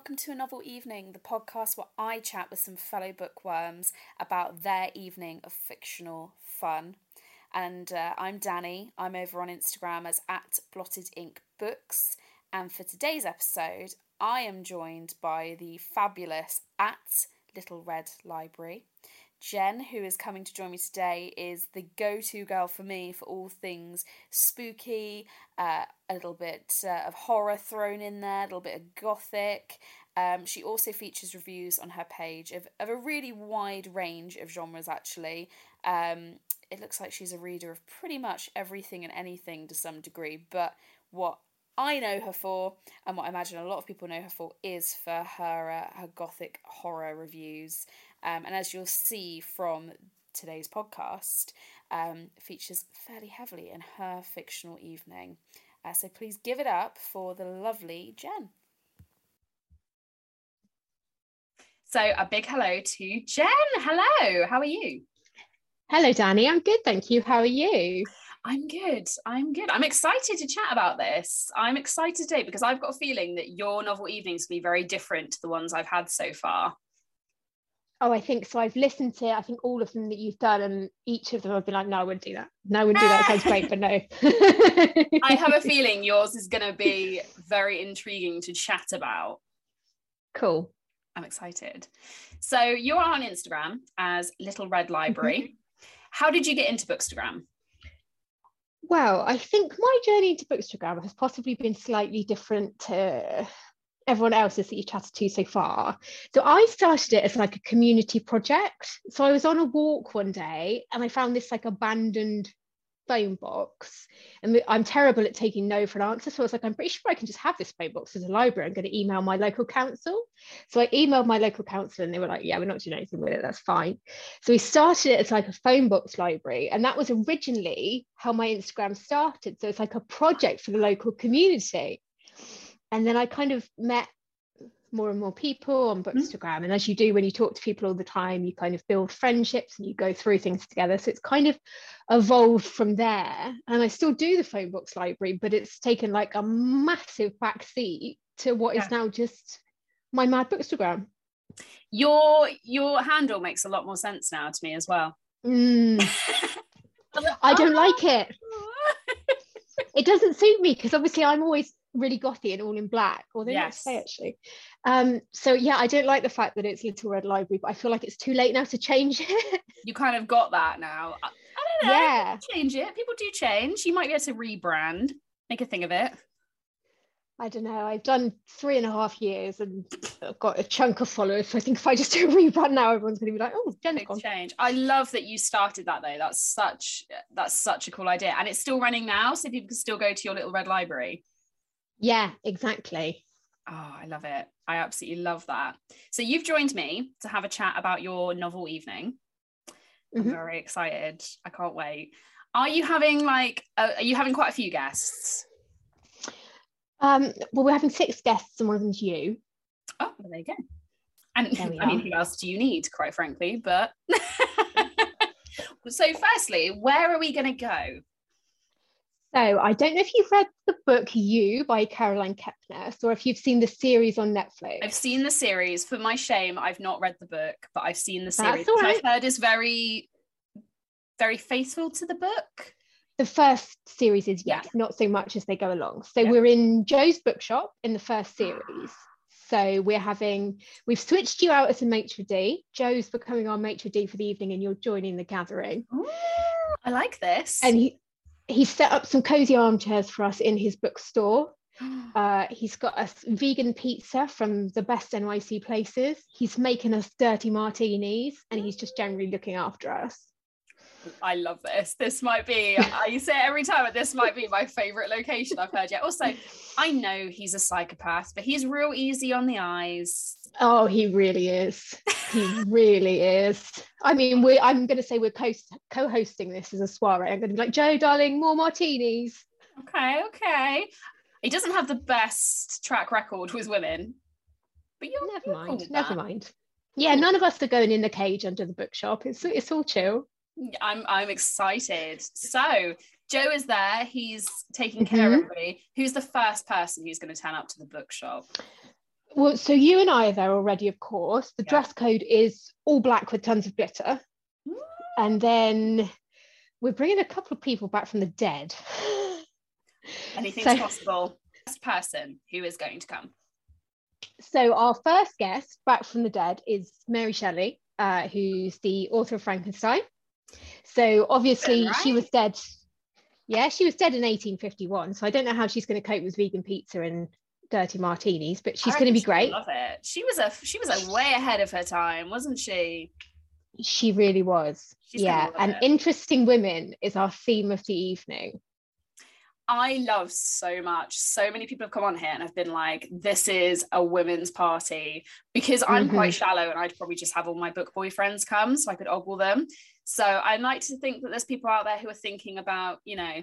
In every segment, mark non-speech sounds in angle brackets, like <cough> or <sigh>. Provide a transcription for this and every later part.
welcome to a novel evening, the podcast where I chat with some fellow bookworms about their evening of fictional fun. And uh, I'm Dannie. I'm over on Instagram as at Blotted Ink Books. And for today's episode, I am joined by the fabulous at Little Red Library. Jen, who is coming to join me today, is the go to girl for me for all things spooky, uh, a little bit uh, of horror thrown in there, a little bit of gothic. Um, she also features reviews on her page of, of a really wide range of genres, actually. Um, it looks like she's a reader of pretty much everything and anything to some degree, but what I know her for, and what I imagine a lot of people know her for, is for her uh, her gothic horror reviews. Um, and as you'll see from today's podcast, um, features fairly heavily in her fictional evening. Uh, so please give it up for the lovely Jen. So a big hello to Jen. Hello, how are you? Hello, Dannie. I'm good, thank you. How are you? I'm good. I'm good. I'm excited to chat about this. I'm excited today because I've got a feeling that your novel evenings will be very different to the ones I've had so far. Oh, I think so. I've listened to I think all of them that you've done, and each of them I've been like, no, I wouldn't do that. No, I wouldn't do that. It sounds great, but no. <laughs> I have a feeling yours is going to be very intriguing to chat about. Cool. I'm excited. So you're on Instagram as Little Red Library. Mm-hmm. How did you get into Bookstagram? Well, I think my journey into Bookstagram has possibly been slightly different to everyone else's that you chatted to so far. So I started it as like a community project. So I was on a walk one day and I found this like abandoned phone box. And I'm terrible at taking no for an answer. So I was like, I'm pretty sure I can just have this phone box as a library. I'm going to email my local council. So I emailed my local council and they were like, yeah, we're not doing anything with it. That's fine. So we started it as like a phone box library. And that was originally how my Instagram started. So it's like a project for the local community and then I kind of met more and more people on mm-hmm. Bookstagram. And as you do when you talk to people all the time, you kind of build friendships and you go through things together. So it's kind of evolved from there. And I still do the phone books library, but it's taken like a massive backseat to what yeah. is now just my mad Bookstagram. Your your handle makes a lot more sense now to me as well. Mm. <laughs> I don't like it. <laughs> it doesn't suit me because obviously I'm always really gothy and all in black, or they yes. say actually. Um, so yeah, I don't like the fact that it's Little Red Library, but I feel like it's too late now to change it. <laughs> you kind of got that now. I, I don't know. Yeah, change it. People do change. You might be able to rebrand, make a thing of it. I don't know. I've done three and a half years and I've got a chunk of followers. So I think if I just do a rerun now, everyone's going to be like, "Oh, Jen's gone." Change. I love that you started that though. That's such that's such a cool idea, and it's still running now, so people can still go to your little red library. Yeah, exactly. Oh, I love it. I absolutely love that. So you've joined me to have a chat about your novel evening. I'm mm-hmm. very excited. I can't wait. Are you having like uh, are you having quite a few guests? Um, well, we're having six guests, and one of them's you. Oh, well, there you go. And <laughs> I mean, who else do you need, quite frankly? But <laughs> so, firstly, where are we going to go? So I don't know if you've read the book You by Caroline Kepnes or if you've seen the series on Netflix. I've seen the series. For my shame, I've not read the book, but I've seen the series. I've heard is very, very faithful to the book. The first series is yes, yeah. not so much as they go along. So yeah. we're in Joe's bookshop in the first ah. series. So we're having we've switched you out as a maitre d. Joe's becoming our maitre d for the evening, and you're joining the gathering. Ooh, I like this. And he he set up some cozy armchairs for us in his bookstore. <gasps> Uh, he's got us vegan pizza from the best NYC places. He's making us dirty martinis, and he's just generally looking after us. I love this. This might be, I say it every time, but this might be my favorite location I've heard yet. Also, I know he's a psychopath, but he's real easy on the eyes. Oh, he really is. He really is. I mean, we I'm going to say we're co- co-hosting this as a soiree. I'm going to be like, Joe, darling, more martinis. Okay, okay. He doesn't have the best track record with women, but you're never you're mind. Cool never mind. Yeah, none of us are going in the cage under the bookshop. It's it's all chill. I'm I'm excited. So Joe is there. He's taking care mm-hmm. of everybody. Who's the first person who's going to turn up to the bookshop? Well, so you and I are there already, of course. The Yeah. dress code is all black with tons of glitter. And then we're bringing a couple of people back from the dead. <gasps> Anything's So- possible. First person who is going to come. So our first guest back from the dead is Mary Shelley, uh, who's the author of Frankenstein. So obviously Been she was dead. Yeah, she was dead in 1851. So I don't know how she's going to cope with vegan pizza and dirty martinis, but she's going to be great. Love it. She was a she was a way ahead of her time, wasn't she? She really was. She's yeah, and it. interesting women is our theme of the evening. I love so much. So many people have come on here and have been like, this is a women's party because I'm quite Mhm. shallow and I'd probably just have all my book boyfriends come so I could ogle them. So I like to think that there's people out there who are thinking about, you know,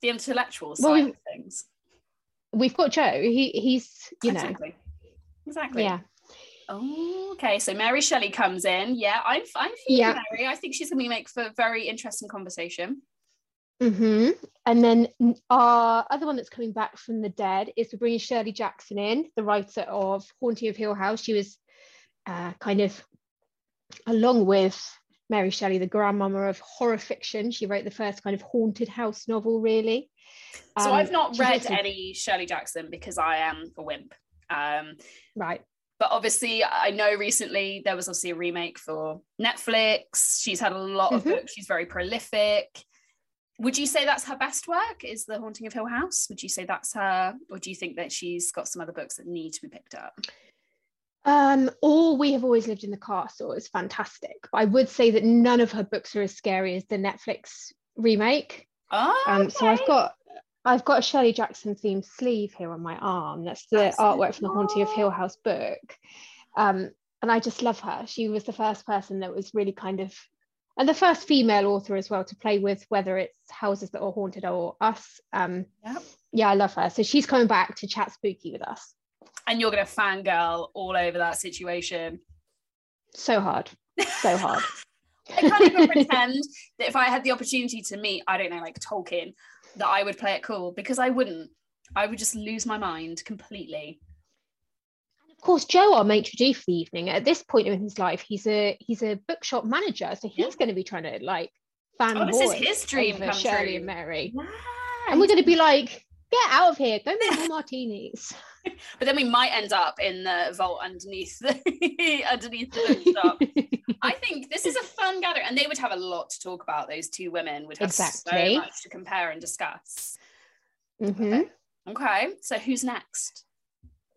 the intellectual side Well, of things. We've got Joe. He he's you know exactly. Exactly. yeah Oh, okay. So Mary Shelley comes in. Yeah, I'm I'm feeling Yeah. Mary. I think she's gonna be make for very interesting conversation. hmm And then our other one that's coming back from the dead is we're bringing Shirley Jackson in, the writer of Haunting of Hill House. She was uh, kind of, along with Mary Shelley, the grandmama of horror fiction. She wrote the first kind of haunted house novel, really. So Um, I've not read also- any Shirley Jackson because I am a wimp. Um, Right. but obviously I know recently there was obviously a remake for Netflix. She's had a lot of Mhm. books. She's very prolific. Would you say that's her best work? Is The Haunting of Hill House? Would you say that's her, or do you think that she's got some other books that need to be picked up? Um, or We Have Always Lived in the Castle is fantastic. But I would say that none of her books are as scary as the Netflix remake. Oh, Um, so I've got I've got a Shirley Jackson themed sleeve here on my arm. That's the That's so artwork from the Haunting of Hill. House book. Um, and I just love her. She was the first person that was really kind of and the first female author as well to play with whether it's houses that are haunted or us. Um, Yep. yeah, I love her. So she's coming back to chat spooky with us. And you're gonna fangirl all over that situation. So hard. So hard. <laughs> I can't even <laughs> pretend that if I had the opportunity to meet, I don't know, like Tolkien, that I would play it cool because I wouldn't. I would just lose my mind completely. of course, Joe, our maitre d' for the evening, at this point in his life, he's a he's a bookshop manager, so he's Yeah. going to be trying to like fanboy Oh, this is his dream Shirley and Mary, Yeah. and we're going to be like, get out of here, go make more martinis. <laughs> but then we might end up in the vault underneath the <laughs> underneath the bookshop. I <laughs> think this is a fun gathering, and they would have a lot to talk about. Those two women would have Exactly. so much to compare and discuss. Mhm. Okay, so who's next?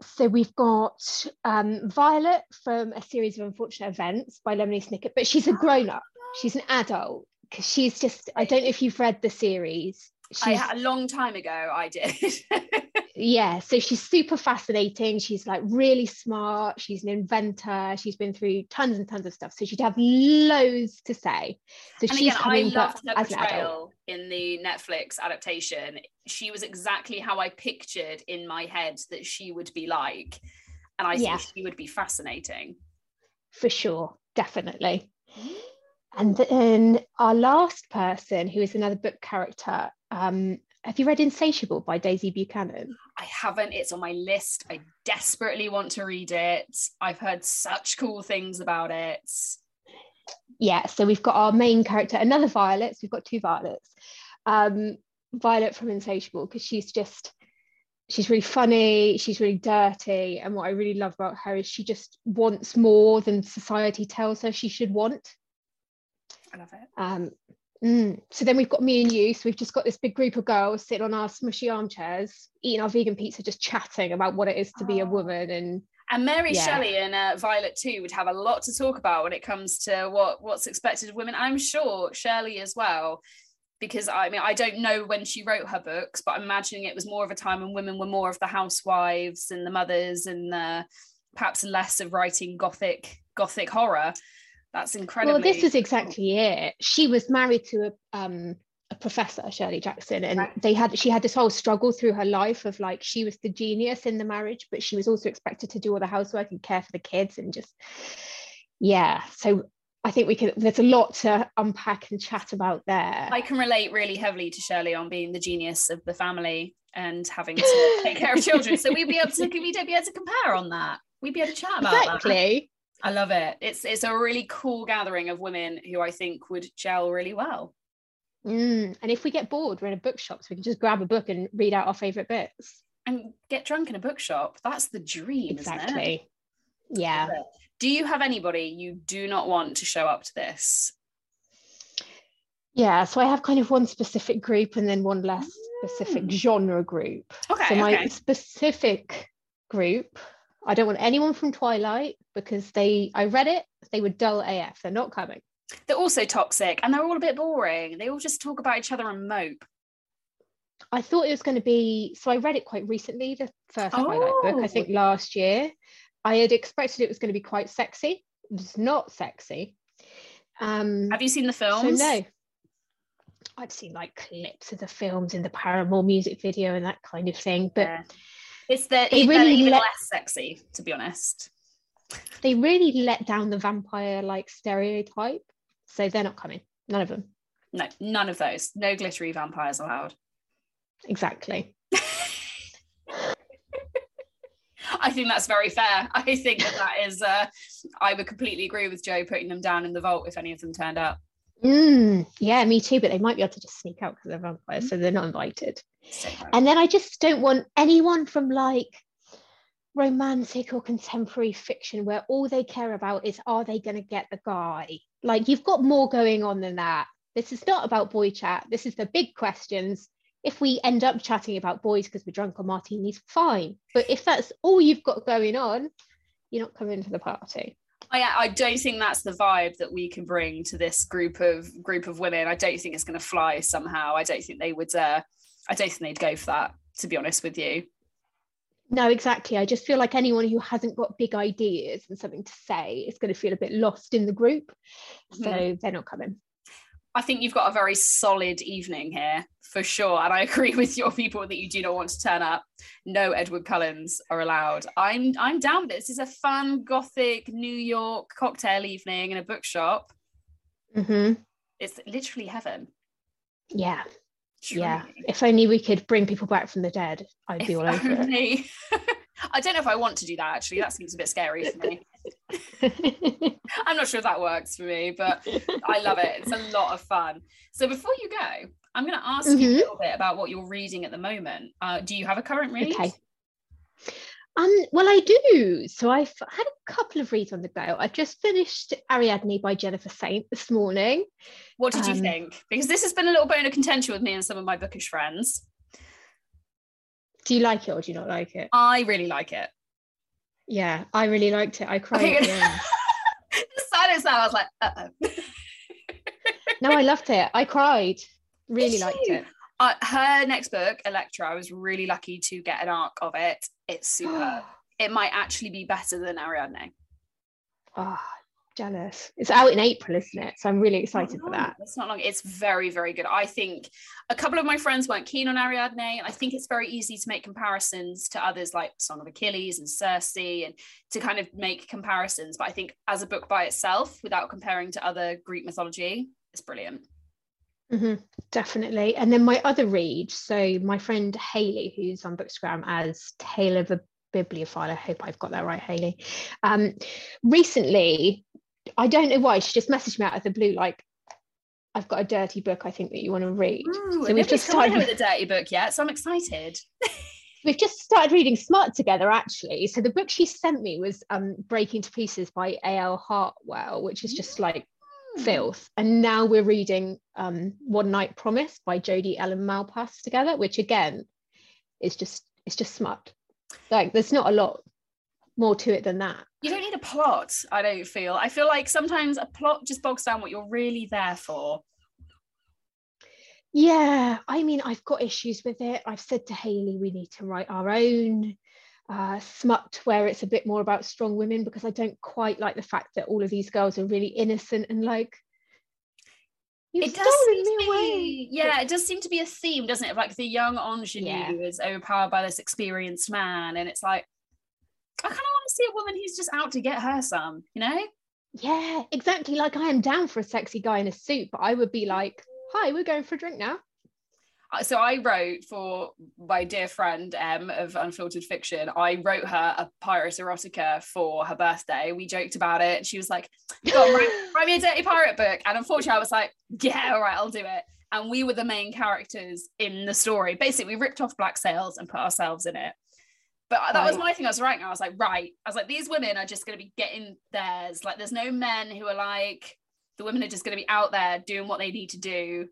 So we've got um, Violet from a series of unfortunate events by Lemony Snicket, but she's a grown up. She's an adult because she's just. I don't know if you've read the series. I, a long time ago, I did. <laughs> yeah, so she's super fascinating. She's like really smart. She's an inventor. She's been through tons and tons of stuff. So she'd have loads to say. So and she's again, I coming but loved her as an adult. portrayal in the Netflix adaptation. She was exactly how I pictured in my head that she would be like, and I Yeah. think she would be fascinating. For sure, definitely. And then our last person, who is another book character, um, have you read Insatiable by Daisy Buchanan? I haven't. It's on my list. I desperately want to read it. I've heard such cool things about it. Yeah, so we've got our main character, another Violet. So we've got two Violets. Um, Violet from Insatiable, because she's just, she's really funny, she's really dirty. And what I really love about her is she just wants more than society tells her she should want. I love it. Um, mm. So then we've got me and you. So we've just got this big group of girls sitting on our smushy armchairs, eating our vegan pizza, just chatting about what it is to be a Oh. woman. And And Mary Yeah. Shelley and uh, Violet too would have a lot to talk about when it comes to what what's expected of women. I'm sure Shirley as well, because I mean I don't know when she wrote her books, but I'm imagining it was more of a time when women were more of the housewives and the mothers, and uh, perhaps less of writing gothic gothic horror. That's incredible. well, this is exactly it. She was married to a um a professor, Shirley Jackson, and Right. they had she had this whole struggle through her life of like she was the genius in the marriage, but she was also expected to do all the housework and care for the kids and just yeah. So I think we can. There's a lot to unpack and chat about there. I can relate really heavily to Shirley on being the genius of the family and having to <laughs> take care of children. So we'd be able to we'd be able to compare on that. we'd be able to chat about exactly. I love it. It's it's a really cool gathering of women who I think would gel really well. Mm. And if we get bored, we're in a bookshop, so we can just grab a book and read out our favourite bits. And get drunk in a bookshop. That's the dream, exactly. Yeah. Do you have anybody you do not want to show up to this? Yeah, so I have kind of one specific group and then one less specific mm. genre group. Okay. So my okay. specific group, I don't want anyone from Twilight because they I read it, they were dull AF. They're not coming. They're also toxic and they're all a bit boring. They all just talk about each other and mope. I thought it was going to be so I read it quite recently, the first oh. Twilight book, I oh. think last year. I had expected it was going to be quite sexy. It's not sexy. Um, Have you seen the films? So no. I'd seen like clips of the films in the Paramore music video and that kind of thing, but yeah. it's the it really even less sexy, to be honest. They really let down the vampire like stereotype, so they're not coming. None of them. No, none of those. No glittery vampires allowed. Exactly. <laughs> I think that's very fair. I think that that is. Uh, I would completely agree with Joe putting them down in the vault if any of them turned up. Mm, yeah, me too. But they might be able to just sneak out because they're vampires, so they're not invited. So and then I just don't want anyone from like romantic or contemporary fiction where all they care about is are they going to get the guy? Like you've got more going on than that. This is not about boy chat. This is the big questions. If we end up chatting about boys because we're drunk on martinis, fine. But if that's all you've got going on, you're not coming to the party. I, I don't think that's the vibe that we can bring to this group of group of women. I don't think it's going to fly somehow. I don't think they would. Uh, I don't think they'd go for that. To be honest with you. No, exactly. I just feel like anyone who hasn't got big ideas and something to say is going to feel a bit lost in the group. So mm-hmm. they're not coming. I think you've got a very solid evening here for sure. And I <laughs> agree with your people that you do not want to turn up. No Edward Cullens are allowed. I'm I'm down with this. This is a fun gothic New York cocktail evening in a bookshop. Mm-hmm. It's literally heaven. Yeah. Truly. Yeah. If only we could bring people back from the dead, I'd be if all over only. it. <laughs> I don't know if I want to do that actually. That seems a bit scary for me. <laughs> I'm not sure if that works for me, but I love it. It's a lot of fun. So before you go, I'm going to ask mm-hmm. you a mm-hmm. little bit about what you're reading at the moment. Uh, do you have a current read? Okay. Um, well, I do. So I've had a couple of reads on the go. I've just finished Ariadne by Jennifer Saint this morning. What did um, you think? Because this has been a little bone of contention with me and some of my bookish friends. Do you like it or do you not like it? I really like it. Yeah, I really liked it. I cried. I <laughs> the silence now, I was like, uh oh. no, I loved it. I cried. <laughs> Really liked it. Uh, her next book, Electra, I was really lucky to get an arc of it. It's super. <gasps> it might actually be better than Ariadne. Oh, jealous. It's out in April, isn't it? So I'm really excited for that. It's not long. It's very, very good. I think a couple of my friends weren't keen on Ariadne, I think it's very easy to make comparisons to others like Song of Achilles and Circe, and to kind of make comparisons. But I think as a book by itself, without comparing to other Greek mythology, it's brilliant. Mm-hmm, definitely. And then my other read, so my friend Haley, who's on Bookstagram as Tale of a Bibliophile, I hope I've got that right, Haley. Um, recently, I don't know why, she just messaged me out of the blue, like, I've got a dirty book I think that you want to read. Ooh, so we've just started with a dirty book yet, so I'm excited. <laughs> we've just started reading Smart together, actually. So the book she sent me was um, Breaking to Pieces by A.L. Hartwell, which is just like filth. And now we're reading um, One Night Promise by Jodi Ellen Malpass together, which again is just it's just smut. Like there's not a lot more to it than that. You don't need a plot, I don't feel. I feel like sometimes a plot just bogs down what you're really there for. Yeah, I mean, I've got issues with it. I've said to Haley, we need to write our own uh, smut where it's a bit more about strong women because I don't quite like the fact that all of these girls are really innocent and like it does seem to be, yeah, it does seem to be a theme, doesn't it? Like the young ingenue yeah. is overpowered by this experienced man, and it's like I kind of want to see a woman who's just out to get her some, you know? Yeah, exactly. Like I am down for a sexy guy in a suit, but I would be like, "Hi, we're going for a drink now." Uh, so I wrote for my dear friend M of Unfiltered Fiction. I wrote her a pirate erotica for her birthday. We joked about it. She was like, write, <laughs> write me a dirty pirate book." And unfortunately, I was like, "Yeah, all right, I'll do it." And we were the main characters in the story. Basically, we ripped off Black Sails and put ourselves in it. But that was my thing. I was writing. I was like, right. I was like, these women are just going to be getting theirs. Like, there's no men who are like, the women are just going to be out there doing what they need to do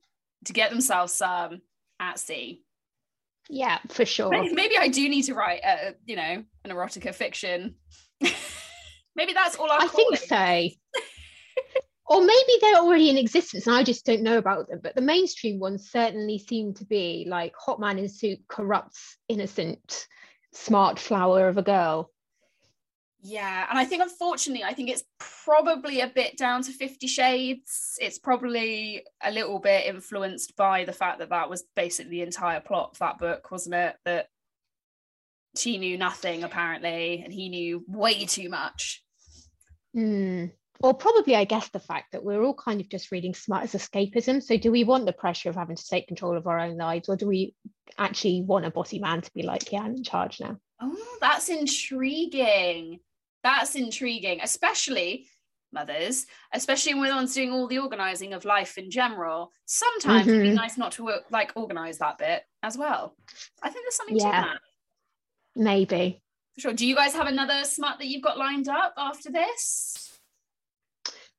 to get themselves some at sea. Yeah, for sure. Maybe, maybe I do need to write, a, you know, an erotica fiction. <laughs> maybe that's all I think so. <laughs> or maybe they're already in existence and I just don't know about them. But the mainstream ones certainly seem to be like Hot Man in Suit corrupts innocent smart flower of a girl. Yeah, and I think unfortunately, I think it's probably a bit down to Fifty Shades. It's probably a little bit influenced by the fact that that was basically the entire plot of that book, wasn't it? That she knew nothing apparently, and he knew way too much. Mm. Or probably, I guess, the fact that we're all kind of just reading smart as escapism. So, do we want the pressure of having to take control of our own lives, or do we actually want a bossy man to be like, yeah, I'm in charge now? Oh, that's intriguing. That's intriguing, especially mothers, especially when one's doing all the organizing of life in general. Sometimes mm-hmm. it'd be mm-hmm. nice not to work, like organize that bit as well. I think there's something yeah, to that. Maybe. For sure. Do you guys have another smut that you've got lined up after this?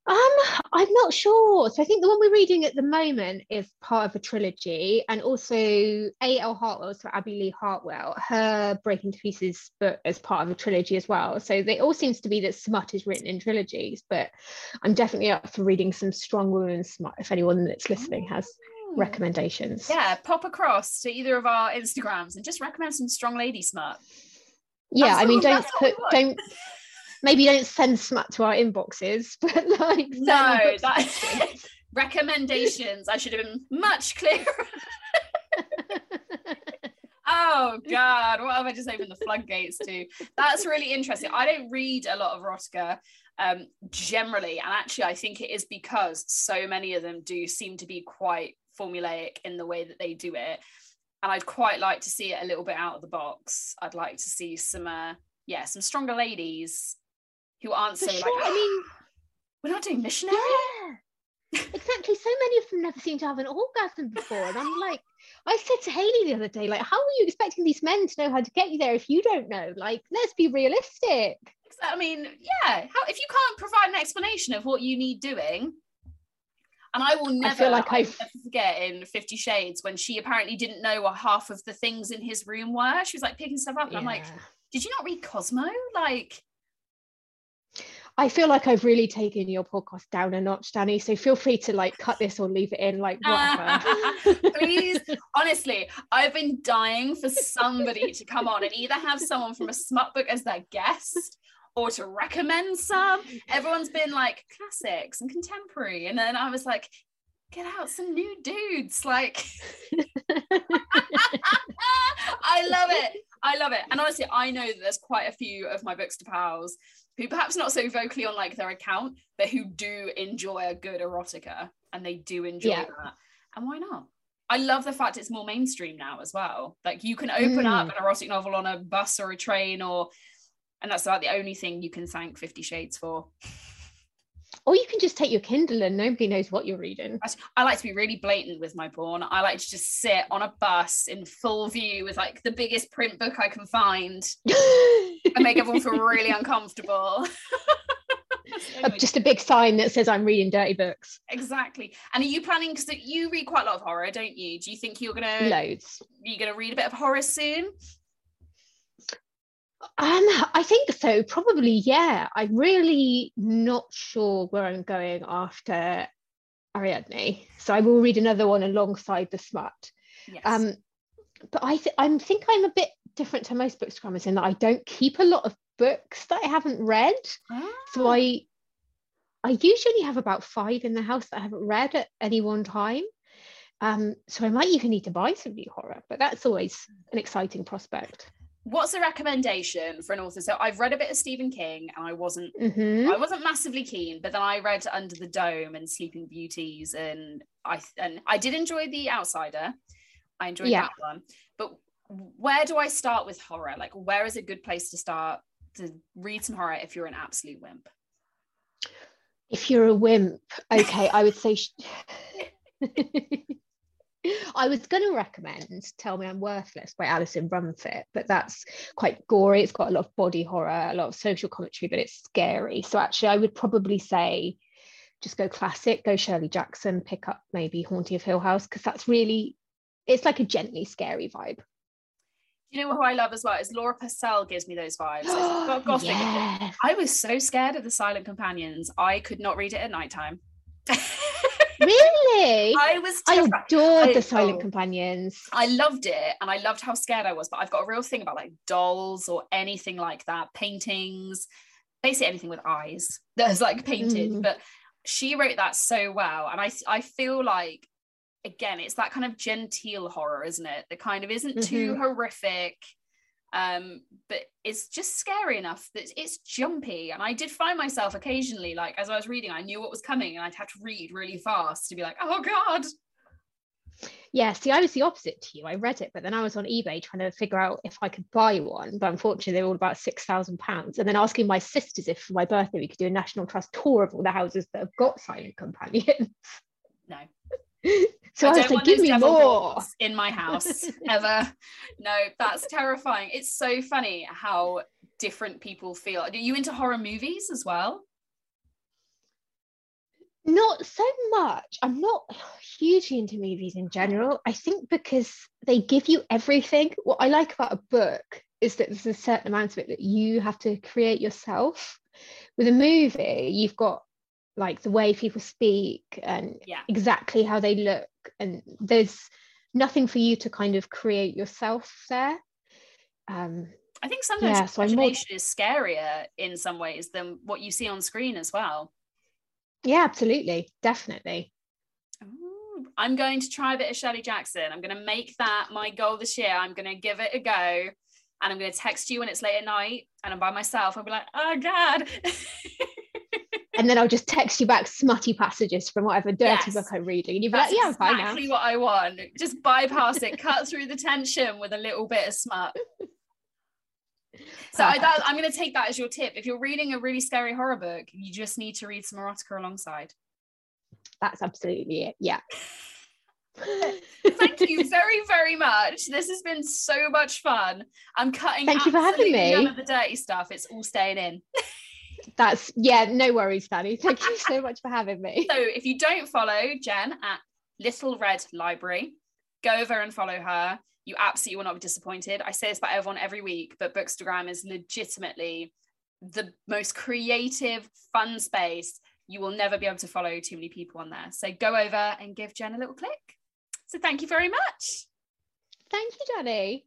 Um, I'm not sure. So I think the one we're reading at the moment is part of a trilogy, and also A.L. Hartwell, so Abby Lee Hartwell, her Breaking to Pieces book as part of a trilogy as well. So they all seems to be that smut is written in trilogies, but I'm definitely up for reading some strong women smut. If anyone that's listening has recommendations, yeah, pop across to either of our Instagrams and just recommend some strong lady smut. Yeah, that's I mean, don't put don't <laughs> maybe don't send smut to our inboxes, <laughs> but like no, that <laughs> recommendations. I should have been much clearer. <laughs> oh god, what have I just opened the floodgates to? That's really interesting. I don't read a lot of erotica um, generally, and actually, I think it is because so many of them do seem to be quite formulaic in the way that they do it. And I'd quite like to see it a little bit out of the box. I'd like to see some, uh, yeah, some stronger ladies who aren't so sure. like, I mean, ah, we're not doing missionary. Yeah. exactly. So many of them never seem to have an orgasm before. And I'm like, I said to Haley the other day, like, how are you expecting these men to know how to get you there if you don't know? Like, let's be realistic. I mean, yeah. How if you can't provide an explanation of what you need doing, and I will never, I feel like I've... never forget in Fifty Shades when she apparently didn't know what half of the things in his room were. She was like picking stuff up, and yeah. I'm like, did you not read Cosmo? Like, I feel like I've really taken your podcast down a notch, Dannie. So feel free to like cut this or leave it in, like whatever. <laughs> Please, honestly, I've been dying for somebody to come on and either have someone from a smut book as their guest or to recommend some. Everyone's been like classics and contemporary. And then I was like, get out some new dudes. Like, <laughs> I love it. I love it. And honestly, I know that there's quite a few of my books to pals who perhaps not so vocally on like their account, but who do enjoy a good erotica and they do enjoy yeah. that. And why not? I love the fact it's more mainstream now as well. Like you can open mm. up an erotic novel on a bus or a train or and that's about the only thing you can thank 50 shades for or you can just take your Kindle and nobody knows what you're reading. I like to be really blatant with my porn. I like to just sit on a bus in full view with like the biggest print book I can find and make everyone feel really <laughs> uncomfortable. <laughs> just a big sign that says I'm reading dirty books. Exactly. And are you planning because you read quite a lot of horror, don't you? Do you think you're gonna loads? You're gonna read a bit of horror soon? Um, I think so. Probably, yeah. I'm really not sure where I'm going after Ariadne, so I will read another one alongside the smut. Yes. Um, but I th- I think I'm a bit different to most bookstagrammers in that I don't keep a lot of books that I haven't read. Ah. So I I usually have about five in the house that I haven't read at any one time. Um, so I might even need to buy some new horror, but that's always an exciting prospect what's a recommendation for an author so i've read a bit of stephen king and i wasn't mm-hmm. i wasn't massively keen but then i read under the dome and sleeping beauties and i and i did enjoy the outsider I enjoyed yeah. that one. But where do I start with horror? Like, where is a good place to start to read some horror if you're an absolute wimp? If you're a wimp, okay, I would say. Sh- <laughs> <laughs> <laughs> I was going to recommend Tell Me I'm Worthless by Alison Rumfitt, but that's quite gory. It's got a lot of body horror, a lot of social commentary, but it's scary. So actually, I would probably say just go classic, go Shirley Jackson, pick up maybe Haunting of Hill House, because that's really, it's like a gently scary vibe. You know who I love as well is Laura Purcell gives me those vibes. <gasps> gothic. yes. I was so scared of the Silent Companions. I could not read it at nighttime. <laughs> really? I was. Terrified. I adored I, the Silent oh, Companions. I loved it, and I loved how scared I was. But I've got a real thing about like dolls or anything like that, paintings, basically anything with eyes <laughs> that's like painted. Mm. But she wrote that so well, and I I feel like again, it's that kind of genteel horror, isn't it? That kind of isn't mm-hmm. too horrific, um, but it's just scary enough that it's jumpy. And I did find myself occasionally, like as I was reading, I knew what was coming, and I'd have to read really fast to be like, oh god. Yeah, see, I was the opposite to you. I read it, but then I was on eBay trying to figure out if I could buy one. But unfortunately, they were all about six thousand pounds. And then asking my sisters if for my birthday we could do a National Trust tour of all the houses that have got silent companions. No. So I, I was like, give me more in my house <laughs> ever. no, that's terrifying. It's so funny how different people feel. Are you into horror movies as well? Not so much. I'm not hugely into movies in general. I think because they give you everything. What I like about a book is that there's a certain amount of it that you have to create yourself. With a movie, you've got like the way people speak and yeah. exactly how they look and there's nothing for you to kind of create yourself there. Um i think sometimes yeah, so imagination more... is scarier in some ways than what you see on screen as well. Yeah absolutely. Definitely. Ooh, i'm going to try a bit of shirley jackson. I'm going to make that my goal this year. I'm going to give it a go and i'm going to text you when it's late at night and i'm by myself. I'll be like oh god <laughs> and then I'll just text you back smutty passages from whatever dirty yes. book I'm reading, and you'll be That's like, "Yeah, I'm fine now." Exactly what I want. Just bypass it, cut through the tension with a little bit of smut. So I, am going to take that as your tip. If you're reading a really scary horror book, you just need to read some erotica alongside. That's absolutely it. Yeah. Thank you <laughs> very, very much. This has been so much fun. I'm cutting. Thank you for having me. None of the dirty stuff. It's all staying in <laughs> that's yeah, no worries, Dannie. Thank you so much for having me. So if you don't follow Jen at Little Red Library, go over and follow her. You absolutely will not be disappointed. I say this about everyone every week, but Bookstagram is legitimately the most creative, fun space. You will never be able to follow too many people on there. So go over and give Jen a little click. So thank you very much. Thank you, Dannie.